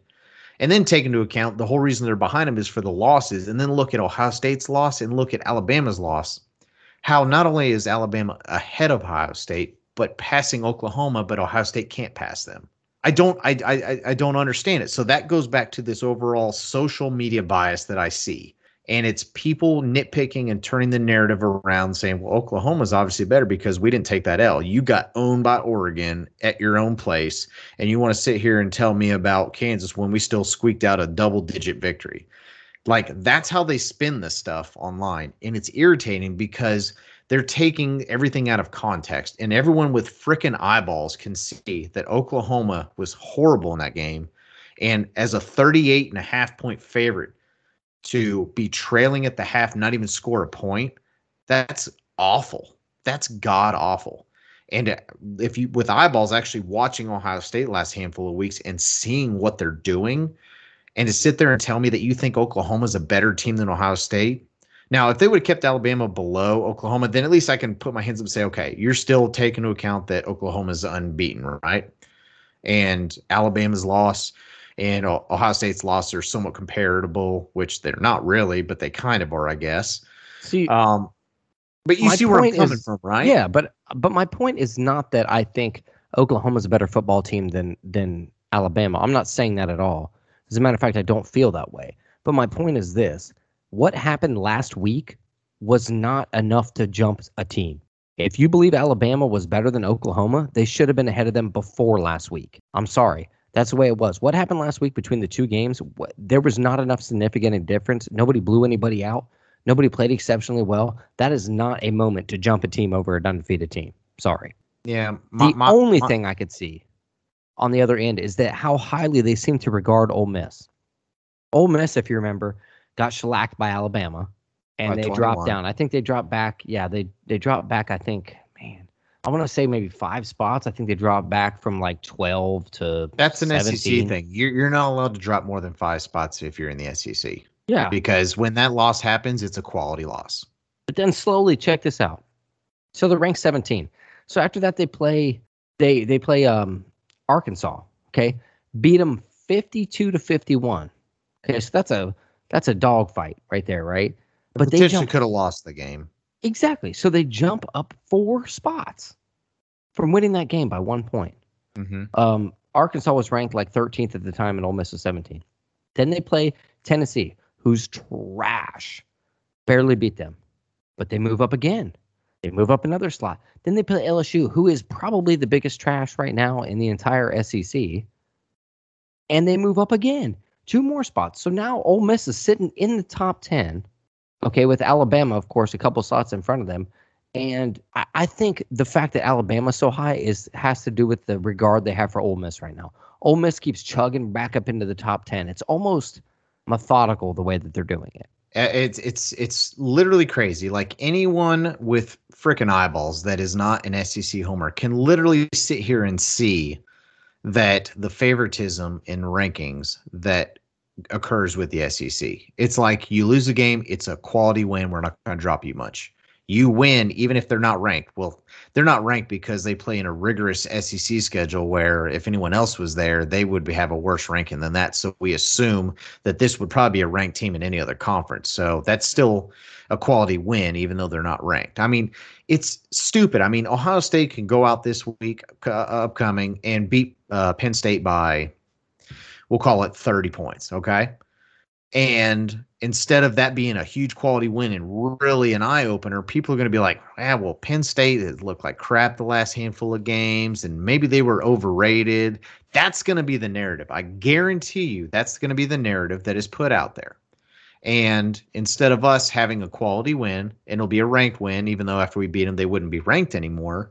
[SPEAKER 2] and then take into account the whole reason they're behind them is for the losses, and then look at Ohio State's loss and look at Alabama's loss. How not only is Alabama ahead of Ohio State, but passing Oklahoma, but Ohio State can't pass them. I don't I, I I don't understand it. So that goes back to this overall social media bias that I see and it's people nitpicking and turning the narrative around saying, well, Oklahoma's obviously better because we didn't take that L. You got owned by Oregon at your own place, and you want to sit here and tell me about Kansas when we still squeaked out a double digit victory. Like that's how they spin this stuff online. And it's irritating because they're taking everything out of context. And everyone with freaking eyeballs can see that Oklahoma was horrible in that game. And as a 38 and a half point favorite, to be trailing at the half, not even score a point, that's awful. That's god awful. And uh, if you, with eyeballs, actually watching Ohio State last handful of weeks and seeing what they're doing, and to sit there and tell me that you think Oklahoma's a better team than Ohio State. Now, if they would have kept Alabama below Oklahoma, then at least I can put my hands up and say, okay, you're still taking into account that Oklahoma's unbeaten, right? And Alabama's loss and Ohio State's losses are somewhat comparable, which they're not really, but they kind of are, I guess.
[SPEAKER 1] See,
[SPEAKER 2] um, but you see where I'm coming is, from, right?
[SPEAKER 1] Yeah, but but my point is not that I think Oklahoma's a better football team than than Alabama. I'm not saying that at all. As a matter of fact, I don't feel that way. But my point is this: what happened last week was not enough to jump a team. If you believe Alabama was better than Oklahoma, they should have been ahead of them before last week. I'm sorry. That's the way it was. What happened last week between the two games? There was not enough significant difference. Nobody blew anybody out. Nobody played exceptionally well. That is not a moment to jump a team over an undefeated team. Sorry.
[SPEAKER 2] Yeah.
[SPEAKER 1] My, the my, only my, thing I could see on the other end is that how highly they seem to regard Ole Miss. Ole Miss, if you remember, got shellacked by Alabama, and they 21. dropped down. I think they dropped back. Yeah, they they dropped back. I think I want to say maybe five spots. I think they dropped back from like 12 to.
[SPEAKER 2] That's an 17. SEC thing. You're, you're not allowed to drop more than five spots if you're in the SEC.
[SPEAKER 1] Yeah.
[SPEAKER 2] Because when that loss happens, it's a quality loss.
[SPEAKER 1] But then slowly check this out. So they're ranked 17. So after that, they play they they play um Arkansas. Okay, beat them 52 to 51. Okay, so that's a that's a dogfight right there, right?
[SPEAKER 2] But they could have lost the game.
[SPEAKER 1] Exactly. So they jump up four spots from winning that game by one point.
[SPEAKER 2] Mm-hmm.
[SPEAKER 1] Um, Arkansas was ranked like 13th at the time, and Ole Miss was 17th. Then they play Tennessee, who's trash, barely beat them, but they move up again. They move up another slot. Then they play LSU, who is probably the biggest trash right now in the entire SEC, and they move up again, two more spots. So now Ole Miss is sitting in the top 10 Okay, with Alabama, of course, a couple slots in front of them. And I, think the fact that Alabama's so high is has to do with the regard they have for Ole Miss right now. Ole Miss keeps chugging back up into the top ten. It's almost methodical the way that they're doing it.
[SPEAKER 2] It's it's it's literally crazy. Like anyone with freaking eyeballs that is not an SEC homer can literally sit here and see that the favoritism in rankings that occurs with the SEC. It's like you lose a game, it's a quality win. We're not going to drop you much. You win even if they're not ranked. Well, they're not ranked because they play in a rigorous SEC schedule where if anyone else was there, they would have a worse ranking than that. So we assume that this would probably be a ranked team in any other conference. So that's still a quality win, even though they're not ranked. I mean, it's stupid. I mean, Ohio State can go out this week uh, upcoming and beat uh, Penn State by we'll call it 30 points. Okay. And instead of that being a huge quality win and really an eye opener, people are going to be like, ah, well, Penn State has looked like crap the last handful of games, and maybe they were overrated. That's going to be the narrative. I guarantee you that's going to be the narrative that is put out there. And instead of us having a quality win, and it'll be a ranked win, even though after we beat them, they wouldn't be ranked anymore,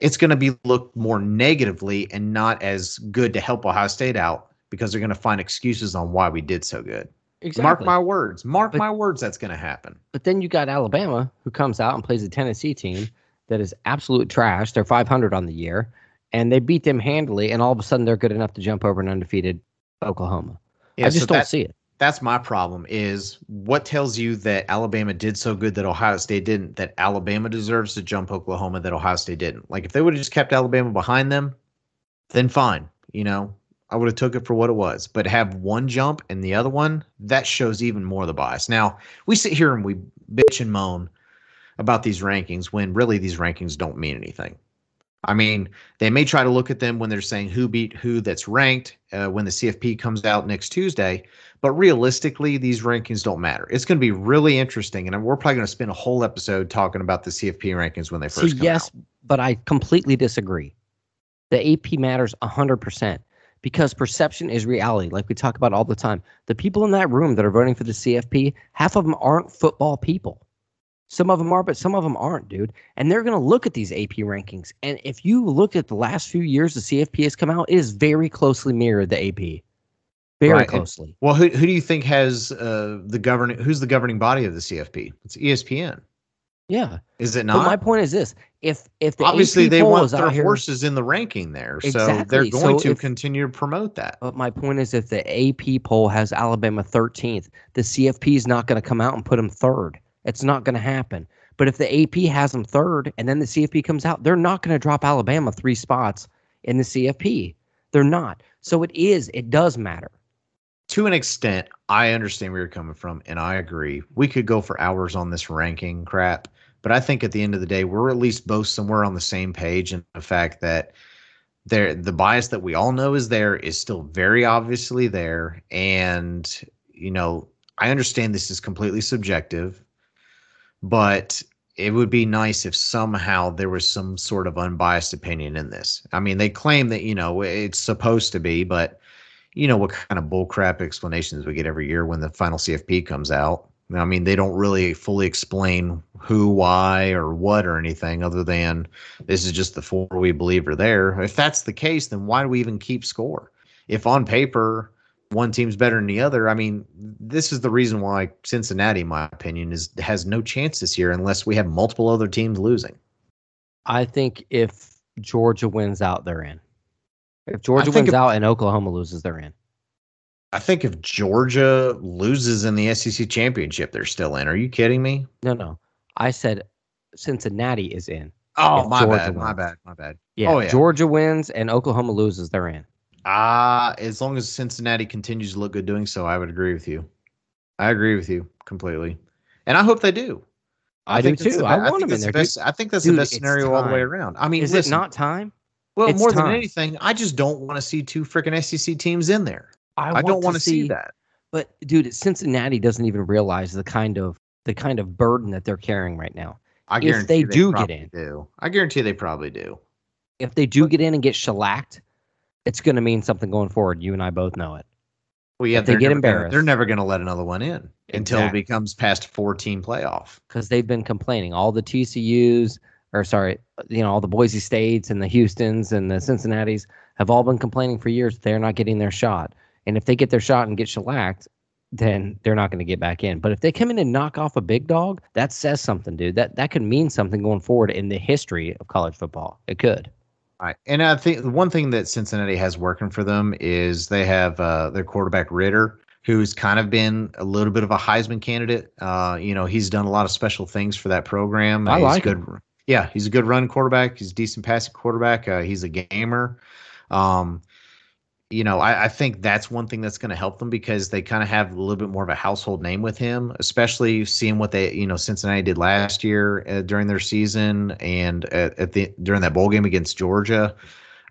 [SPEAKER 2] it's going to be looked more negatively and not as good to help Ohio State out because they're going to find excuses on why we did so good. Exactly. Mark my words. Mark but, my words. That's going to happen.
[SPEAKER 1] But then you got Alabama, who comes out and plays a Tennessee team that is absolute trash. They're 500 on the year, and they beat them handily. And all of a sudden, they're good enough to jump over an undefeated Oklahoma. Yeah, I just so don't that, see it
[SPEAKER 2] that's my problem is what tells you that Alabama did so good that Ohio State didn't that Alabama deserves to jump Oklahoma that Ohio State didn't. Like if they would have just kept Alabama behind them, then fine, you know, I would have took it for what it was. But have one jump and the other one, that shows even more the bias. Now, we sit here and we bitch and moan about these rankings when really these rankings don't mean anything. I mean, they may try to look at them when they're saying who beat who that's ranked uh, when the CFP comes out next Tuesday. But realistically, these rankings don't matter. It's going to be really interesting, and we're probably going to spend a whole episode talking about the CFP rankings when they first See, come
[SPEAKER 1] yes,
[SPEAKER 2] out.
[SPEAKER 1] but I completely disagree. The AP matters 100% because perception is reality, like we talk about all the time. The people in that room that are voting for the CFP, half of them aren't football people. Some of them are, but some of them aren't, dude. And they're going to look at these AP rankings. And if you look at the last few years the CFP has come out, it is very closely mirrored the AP very right. closely. And,
[SPEAKER 2] well, who who do you think has uh, the governing? Who's the governing body of the CFP? It's ESPN.
[SPEAKER 1] Yeah,
[SPEAKER 2] is it not?
[SPEAKER 1] But my point is this: if if the
[SPEAKER 2] obviously
[SPEAKER 1] AP
[SPEAKER 2] they want
[SPEAKER 1] their
[SPEAKER 2] horses here, in the ranking there, exactly. so they're going so to if, continue to promote that.
[SPEAKER 1] But my point is, if the AP poll has Alabama 13th, the CFP is not going to come out and put them third. It's not going to happen. But if the AP has them third, and then the CFP comes out, they're not going to drop Alabama three spots in the CFP. They're not. So it is. It does matter
[SPEAKER 2] to an extent, I understand where you're coming from, and I agree. We could go for hours on this ranking crap, but I think at the end of the day, we're at least both somewhere on the same page in the fact that there the bias that we all know is there is still very obviously there. And, you know, I understand this is completely subjective, but it would be nice if somehow there was some sort of unbiased opinion in this. I mean, they claim that, you know, it's supposed to be, but you know what kind of bullcrap explanations we get every year when the final CFP comes out. I mean, they don't really fully explain who, why, or what or anything other than this is just the four we believe are there. If that's the case, then why do we even keep score? If on paper one team's better than the other, I mean, this is the reason why Cincinnati, in my opinion, is has no chance this year unless we have multiple other teams losing.
[SPEAKER 1] I think if Georgia wins out, they're in. If Georgia wins if, out and Oklahoma loses, they're in.
[SPEAKER 2] I think if Georgia loses in the SEC championship, they're still in. Are you kidding me?
[SPEAKER 1] No, no. I said Cincinnati is in.
[SPEAKER 2] Oh, my Georgia bad. Wins. My bad. My bad.
[SPEAKER 1] Yeah,
[SPEAKER 2] oh,
[SPEAKER 1] yeah. Georgia wins and Oklahoma loses, they're in.
[SPEAKER 2] Ah, uh, as long as Cincinnati continues to look good doing so, I would agree with you. I agree with you completely, and I hope they do.
[SPEAKER 1] I, I do too. The, I, I want them in
[SPEAKER 2] there.
[SPEAKER 1] The
[SPEAKER 2] best, I think that's dude, the best scenario all the way around. I mean,
[SPEAKER 1] is listen, it not time?
[SPEAKER 2] Well, it's more time. than anything, I just don't want to see two freaking SEC teams in there. I, I don't want to see, see that.
[SPEAKER 1] But dude, Cincinnati doesn't even realize the kind of the kind of burden that they're carrying right now.
[SPEAKER 2] I guarantee if they, they do get in, do. I guarantee they probably do.
[SPEAKER 1] If they do get in and get shellacked, it's going to mean something going forward. You and I both know it.
[SPEAKER 2] Well, yeah, they get embarrassed. They're never going to let another one in exactly. until it becomes past four team playoff.
[SPEAKER 1] Because they've been complaining. All the TCU's, or sorry, you know, all the Boise States and the Houston's and the Cincinnati's have all been complaining for years they're not getting their shot. And if they get their shot and get shellacked, then they're not going to get back in. But if they come in and knock off a big dog, that says something, dude. That that could mean something going forward in the history of college football. It could.
[SPEAKER 2] Right. And I think the one thing that Cincinnati has working for them is they have uh, their quarterback Ritter, who's kind of been a little bit of a Heisman candidate. Uh, you know, he's done a lot of special things for that program.
[SPEAKER 1] I
[SPEAKER 2] he's
[SPEAKER 1] like
[SPEAKER 2] good.
[SPEAKER 1] Him.
[SPEAKER 2] Yeah, he's a good run quarterback. He's a decent passing quarterback. Uh, he's a gamer. Um, you know, I, I, think that's one thing that's going to help them because they kind of have a little bit more of a household name with him, especially seeing what they, you know, Cincinnati did last year uh, during their season and at, at, the during that bowl game against Georgia.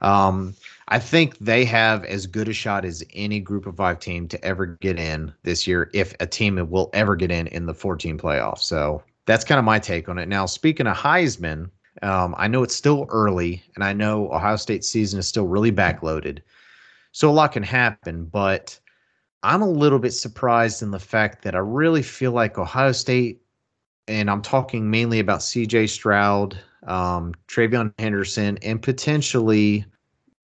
[SPEAKER 2] Um, I think they have as good a shot as any group of five team to ever get in this year, if a team will ever get in in the 14 playoff. So that's kind of my take on it. Now, speaking of Heisman, um, I know it's still early, and I know Ohio State season is still really backloaded, so a lot can happen. But I'm a little bit surprised in the fact that I really feel like Ohio State, and I'm talking mainly about C.J. Stroud, um, TreVeyon Henderson, and potentially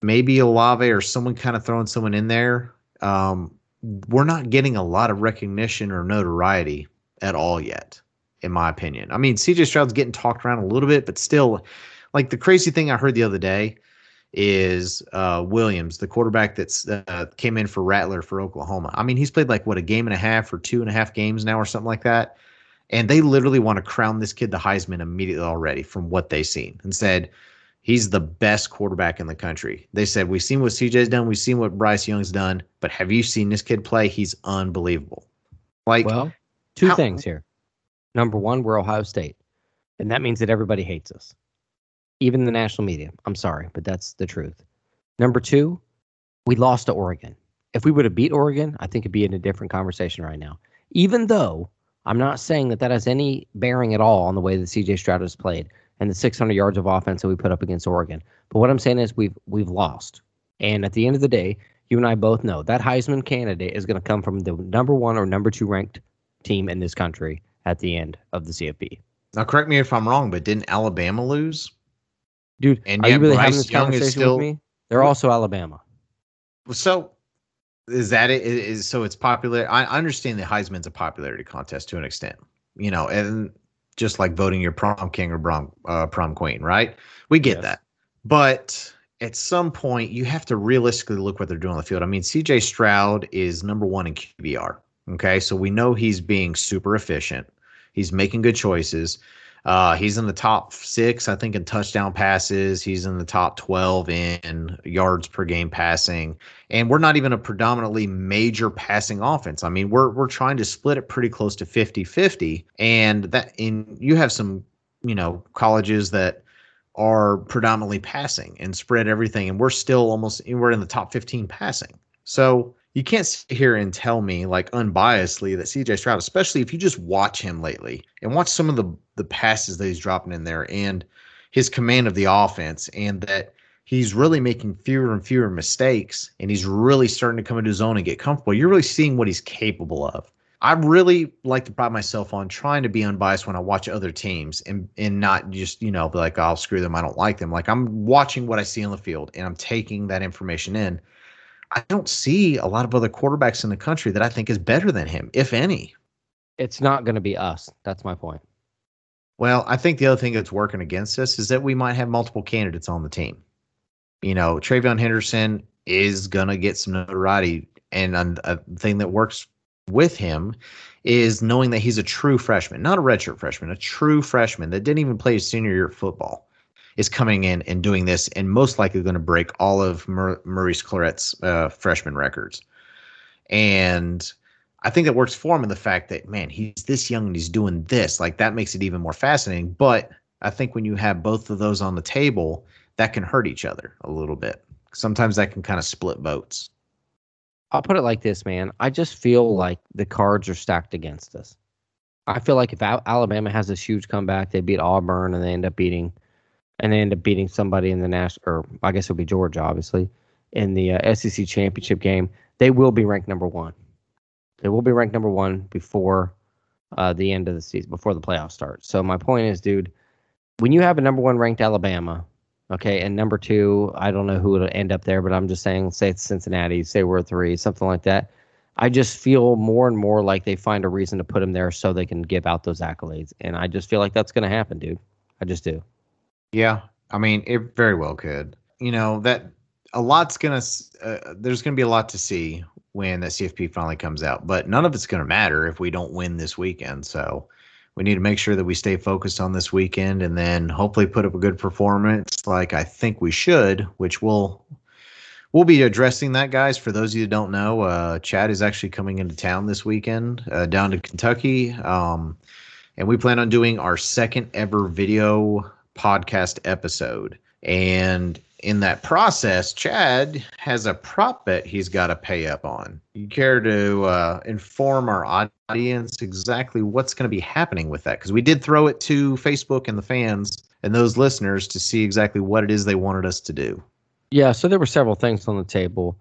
[SPEAKER 2] maybe Olave or someone kind of throwing someone in there. Um, we're not getting a lot of recognition or notoriety at all yet in my opinion. I mean, CJ Stroud's getting talked around a little bit, but still, like the crazy thing I heard the other day is uh, Williams, the quarterback that's uh, came in for Rattler for Oklahoma. I mean, he's played like what a game and a half or two and a half games now or something like that. And they literally want to crown this kid the Heisman immediately already from what they've seen and said he's the best quarterback in the country. They said, We've seen what CJ's done, we've seen what Bryce Young's done, but have you seen this kid play? He's unbelievable.
[SPEAKER 1] Like, well, two how, things here. Number one, we're Ohio State. And that means that everybody hates us, even the national media. I'm sorry, but that's the truth. Number two, we lost to Oregon. If we would have beat Oregon, I think it'd be in a different conversation right now. Even though I'm not saying that that has any bearing at all on the way that CJ Stroud has played and the 600 yards of offense that we put up against Oregon. But what I'm saying is we've we've lost. And at the end of the day, you and I both know that Heisman candidate is going to come from the number one or number two ranked team in this country at the end of the CFP.
[SPEAKER 2] Now, correct me if I'm wrong, but didn't Alabama lose?
[SPEAKER 1] Dude, and are you really Bryce having this Young conversation still, with me? They're also Alabama.
[SPEAKER 2] So is that it? Is so it's popular? I understand the Heisman's a popularity contest to an extent, you know, and just like voting your prom king or prom uh, prom queen, right? We get yes. that, but at some point you have to realistically look what they're doing on the field. I mean, C.J. Stroud is number one in QBR. Okay, so we know he's being super efficient. He's making good choices. Uh, he's in the top six, I think, in touchdown passes. He's in the top 12 in yards per game passing. And we're not even a predominantly major passing offense. I mean, we're we're trying to split it pretty close to 50-50. And that in you have some, you know, colleges that are predominantly passing and spread everything. And we're still almost we're in the top 15 passing. So you can't sit here and tell me like unbiasedly that CJ Stroud, especially if you just watch him lately and watch some of the the passes that he's dropping in there and his command of the offense and that he's really making fewer and fewer mistakes and he's really starting to come into his own and get comfortable. You're really seeing what he's capable of. I really like to pride myself on trying to be unbiased when I watch other teams and and not just, you know, be like, oh, I'll screw them, I don't like them. Like I'm watching what I see on the field and I'm taking that information in I don't see a lot of other quarterbacks in the country that I think is better than him, if any.
[SPEAKER 1] It's not going to be us. That's my point.
[SPEAKER 2] Well, I think the other thing that's working against us is that we might have multiple candidates on the team. You know, TreVeyon Henderson is going to get some notoriety. And a thing that works with him is knowing that he's a true freshman, not a redshirt freshman, a true freshman that didn't even play his senior year of football is coming in and doing this, and most likely going to break all of Mur- Maurice Clarett's uh, freshman records. And I think that works for him in the fact that man, he's this young and he's doing this. Like that makes it even more fascinating. But I think when you have both of those on the table, that can hurt each other a little bit. Sometimes that can kind of split votes.
[SPEAKER 1] I'll put it like this, man. I just feel like the cards are stacked against us. I feel like if Alabama has this huge comeback, they beat Auburn and they end up beating and they end up beating somebody in the national, or I guess it'll be Georgia, obviously, in the uh, SEC championship game, they will be ranked number one. They will be ranked number one before uh, the end of the season, before the playoffs start. So my point is, dude, when you have a number one ranked Alabama, okay, and number two, I don't know who it'll end up there, but I'm just saying, say it's Cincinnati, say we're three, something like that. I just feel more and more like they find a reason to put them there so they can give out those accolades, and I just feel like that's going to happen, dude. I just do.
[SPEAKER 2] Yeah, I mean, it very well could. You know that a lot's gonna. Uh, there's gonna be a lot to see when that CFP finally comes out, but none of it's gonna matter if we don't win this weekend. So we need to make sure that we stay focused on this weekend, and then hopefully put up a good performance, like I think we should, which will. We'll be addressing that, guys. For those of you who don't know, uh, Chad is actually coming into town this weekend, uh, down to Kentucky, um, and we plan on doing our second ever video podcast episode. And in that process, Chad has a prop bet he's got to pay up on. You care to uh, inform our audience exactly what's going to be happening with that? Because we did throw it to Facebook and the fans and those listeners to see exactly what it is they wanted us to do.
[SPEAKER 1] Yeah, so there were several things on the table.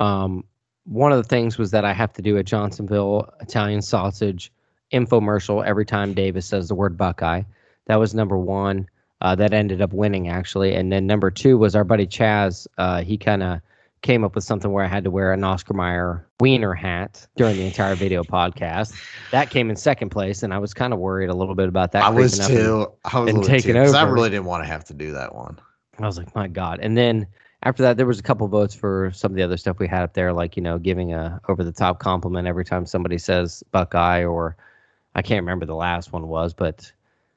[SPEAKER 1] Um, one of the things was that I have to do a Johnsonville Italian sausage infomercial every time Davis says the word Buckeye. That was number one. Uh, that ended up winning actually, and then number two was our buddy Chaz. Uh, he kind of came up with something where I had to wear an Oscar Mayer wiener hat during the entire video podcast. That came in second place, and I was kind of worried a little bit about that.
[SPEAKER 2] I was too. And, I was and taking too, over. I really didn't want to have to do that one.
[SPEAKER 1] I was like, my God. And then after that, there was a couple votes for some of the other stuff we had up there, like you know, giving a over the top compliment every time somebody says Buckeye, or I can't remember the last one was, but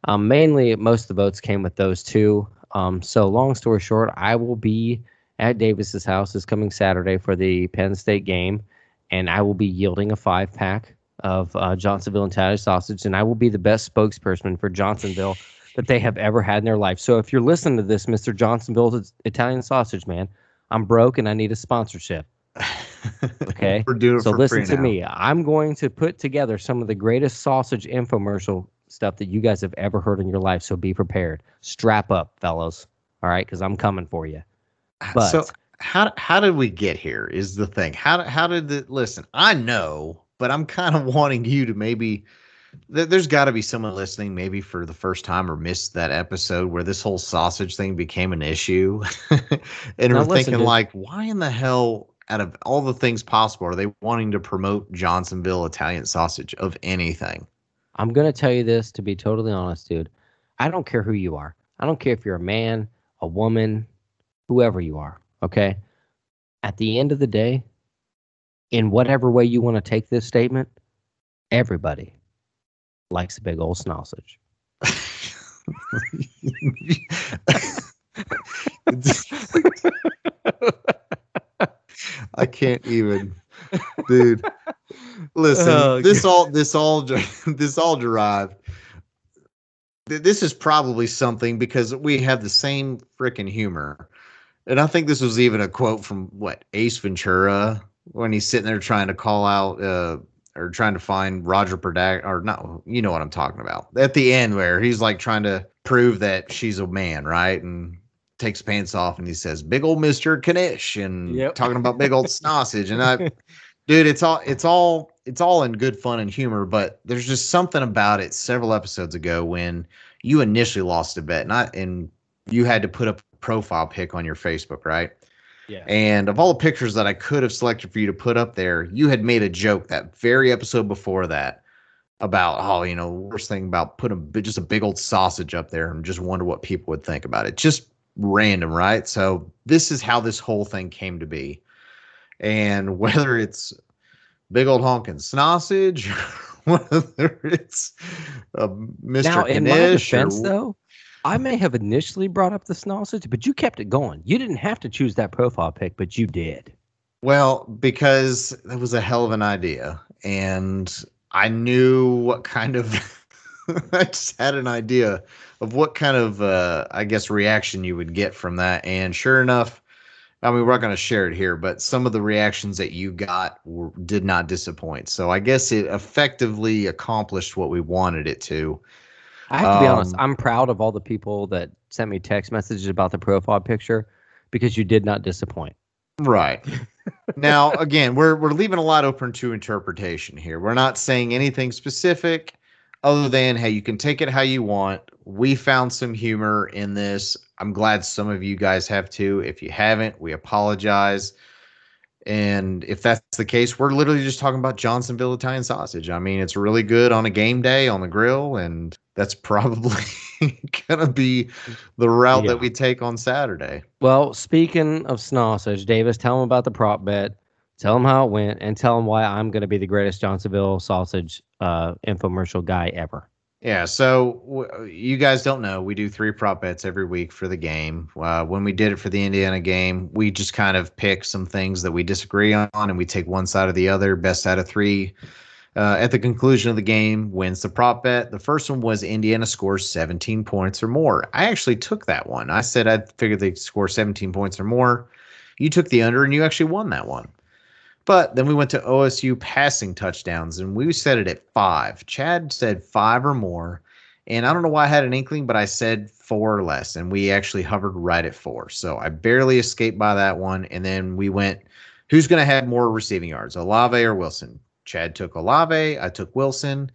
[SPEAKER 1] um, mainly, most of the votes came with those two. Um, so, long story short, I will be at Davis's house this coming Saturday for the Penn State game, and I will be yielding a five pack of uh, Johnsonville Italian sausage, and I will be the best spokesperson for Johnsonville that they have ever had in their life. So, if you're listening to this, Mr. Johnsonville's Italian sausage man, I'm broke and I need a sponsorship. Okay, so listen to now. me. I'm going to put together some of the greatest sausage infomercial stuff that you guys have ever heard in your life. So be prepared. Strap up, fellows. All right, because I'm coming for you.
[SPEAKER 2] But so how how did we get here? Is the thing. How how did it? Listen, I know, but I'm kind of wanting you to maybe. There's got to be someone listening, maybe for the first time or missed that episode where this whole sausage thing became an issue, and now, we're thinking like, why in the hell out of all the things possible are they wanting to promote Johnsonville Italian sausage of anything?
[SPEAKER 1] I'm going to tell you this to be totally honest, dude. I don't care who you are. I don't care if you're a man, a woman, whoever you are. Okay. At the end of the day, in whatever way you want to take this statement, everybody likes a big old sausage.
[SPEAKER 2] I can't even, dude. Listen, oh, this God. all this all this all derived. This is probably something because we have the same freaking humor, and I think this was even a quote from what Ace Ventura when he's sitting there trying to call out uh, or trying to find Roger Podacter or not. You know what I'm talking about at the end where he's like trying to prove that she's a man, right? And takes pants off and he says, "Big old Mister Knish," and yep. talking about big old sausage. And I, dude, it's all it's all it's all in good fun and humor, but there's just something about it several episodes ago when you initially lost a bet, not and you had to put up a profile pic on your Facebook, right? Yeah. And of all the pictures that I could have selected for you to put up there, you had made a joke that very episode before that about oh, you know, worst thing about putting just a big old sausage up there and just wonder what people would think about it. Just random, right? So this is how this whole thing came to be. And whether it's big old honking sausage, whether it's uh, Mr. Now, in my defense,
[SPEAKER 1] or... though, I may have initially brought up the sausage, but you kept it going. You didn't have to choose that profile pick, but you did.
[SPEAKER 2] Well, because that was a hell of an idea, and I knew what kind of. I just had an idea of what kind of, uh, I guess, reaction you would get from that, and sure enough, I mean, we're not going to share it here, but some of the reactions that you got were, did not disappoint. So I guess it effectively accomplished what we wanted it to.
[SPEAKER 1] I have to um, be honest. Um, I'm proud of all the people that sent me text messages about the profile picture because you did not disappoint.
[SPEAKER 2] Right. now, again, we're we're leaving a lot open to interpretation here. We're not saying anything specific other than hey, you can take it how you want. We found some humor in this. I'm glad some of you guys have too. If you haven't, we apologize. And if that's the case, we're literally just talking about Johnsonville Italian sausage. I mean, it's really good on a game day on the grill, and that's probably to be the route yeah. that we take on Saturday.
[SPEAKER 1] Well, speaking of sausage, Davis, tell them about the prop bet. Tell them how it went, and tell them why I'm going to be the greatest Johnsonville sausage uh, infomercial guy ever.
[SPEAKER 2] Yeah, so w- you guys don't know. We do three prop bets every week for the game. Uh, when we did it for the Indiana game, we just kind of pick some things that we disagree on, and we take one side or the other. Best out of three uh, at the conclusion of the game wins the prop bet. The first one was Indiana scores 17 points or more. I actually took that one. I said I figured they'd score 17 points or more. You took the under and you actually won that one. But then we went to OSU passing touchdowns and we set it at five. Chad said five or more. And I don't know why I had an inkling, but I said four or less, and we actually hovered right at four. So I barely escaped by that one. And then we went, who's going to have more receiving yards, Olave or Wilson? Chad took Olave, I took Wilson.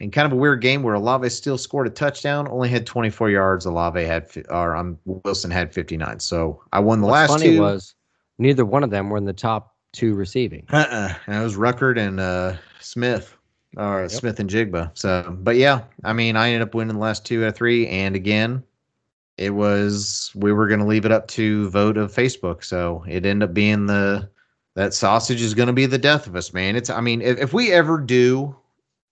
[SPEAKER 2] In kind of a weird game where Olave still scored a touchdown, only had 24 yards. Olave had, or um, Wilson had 59. So I won the
[SPEAKER 1] What's
[SPEAKER 2] last
[SPEAKER 1] funny
[SPEAKER 2] two.
[SPEAKER 1] was neither one of them were in the top two receiving.
[SPEAKER 2] Uh-uh. And it was Ruckert and uh, Smith, or yep. Smith-Njigba. So, but yeah, I mean, I ended up winning the last two out of three. And again, it was we were going to leave it up to vote of Facebook. So it ended up being the that sausage is going to be the death of us, man. It's I mean, if, if we ever do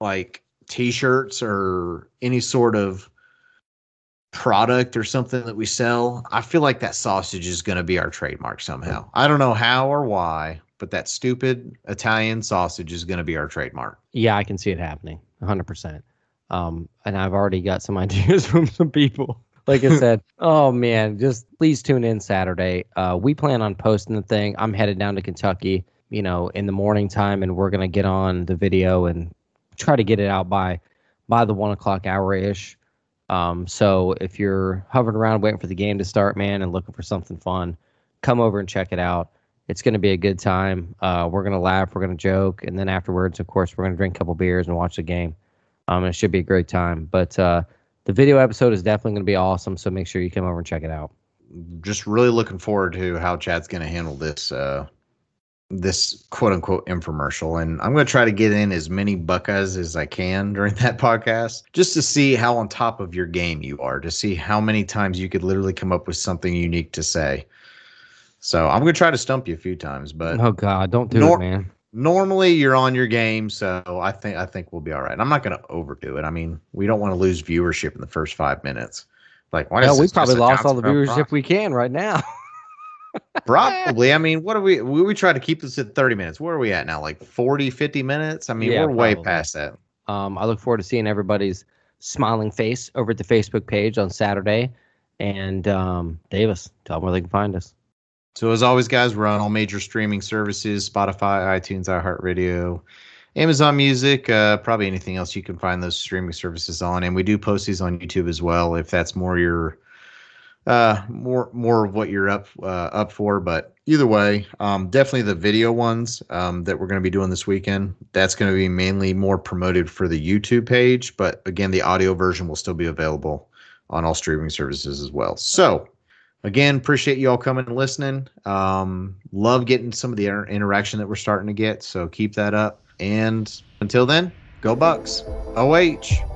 [SPEAKER 2] like t-shirts or any sort of product or something that we sell, I feel like that sausage is going to be our trademark somehow. I don't know how or why, but that stupid Italian sausage is going to be our trademark.
[SPEAKER 1] Yeah, I can see it happening 100%. Um, and I've already got some ideas from some people. Like I said, oh man, just please tune in Saturday. Uh, we plan on posting the thing. I'm headed down to Kentucky, you know, in the morning time, and we're gonna get on the video and try to get it out by by the one o'clock hour ish. Um, so if you're hovering around waiting for the game to start, man, and looking for something fun, come over and check it out. It's going to be a good time. Uh, we're going to laugh, we're going to joke, and then afterwards, of course, we're going to drink a couple beers and watch the game. Um, it should be a great time. But uh, the video episode is definitely going to be awesome. So make sure you come over and check it out.
[SPEAKER 2] Just really looking forward to how Chad's going to handle this uh, this quote unquote infomercial. And I'm going to try to get in as many Buckeyes as I can during that podcast just to see how on top of your game you are, to see how many times you could literally come up with something unique to say. So I'm going to try to stump you a few times, but
[SPEAKER 1] oh god, don't do nor- it, man.
[SPEAKER 2] Normally you're on your game, so I think I think we'll be all right. I'm not going to overdo it. I mean, we don't want to lose viewership in the first five minutes. Like,
[SPEAKER 1] why? No, we probably lost all the viewership we can right now.
[SPEAKER 2] Probably. I mean, what are we, we we try to keep this at 30 minutes. Where are we at now? Like 40, 50 minutes? I mean, yeah, we're probably. way past that.
[SPEAKER 1] Um, I look forward to seeing everybody's smiling face over at the Facebook page on Saturday. And um, Davis, tell them where they can find us.
[SPEAKER 2] So as always, guys, we're on all major streaming services: Spotify, iTunes, iHeartRadio, Amazon Music, uh, probably anything else you can find those streaming services on. And we do post these on YouTube as well, if that's more your uh more more of what you're up uh, up for. But either way um definitely the video ones um that we're going to be doing this weekend that's going to be mainly more promoted for the youtube page. But again the audio version will still be available on all streaming services as well. So again appreciate you all coming and listening. Um love getting some of the inter- interaction that we're starting to get so keep that up. And until then go bucks. Oh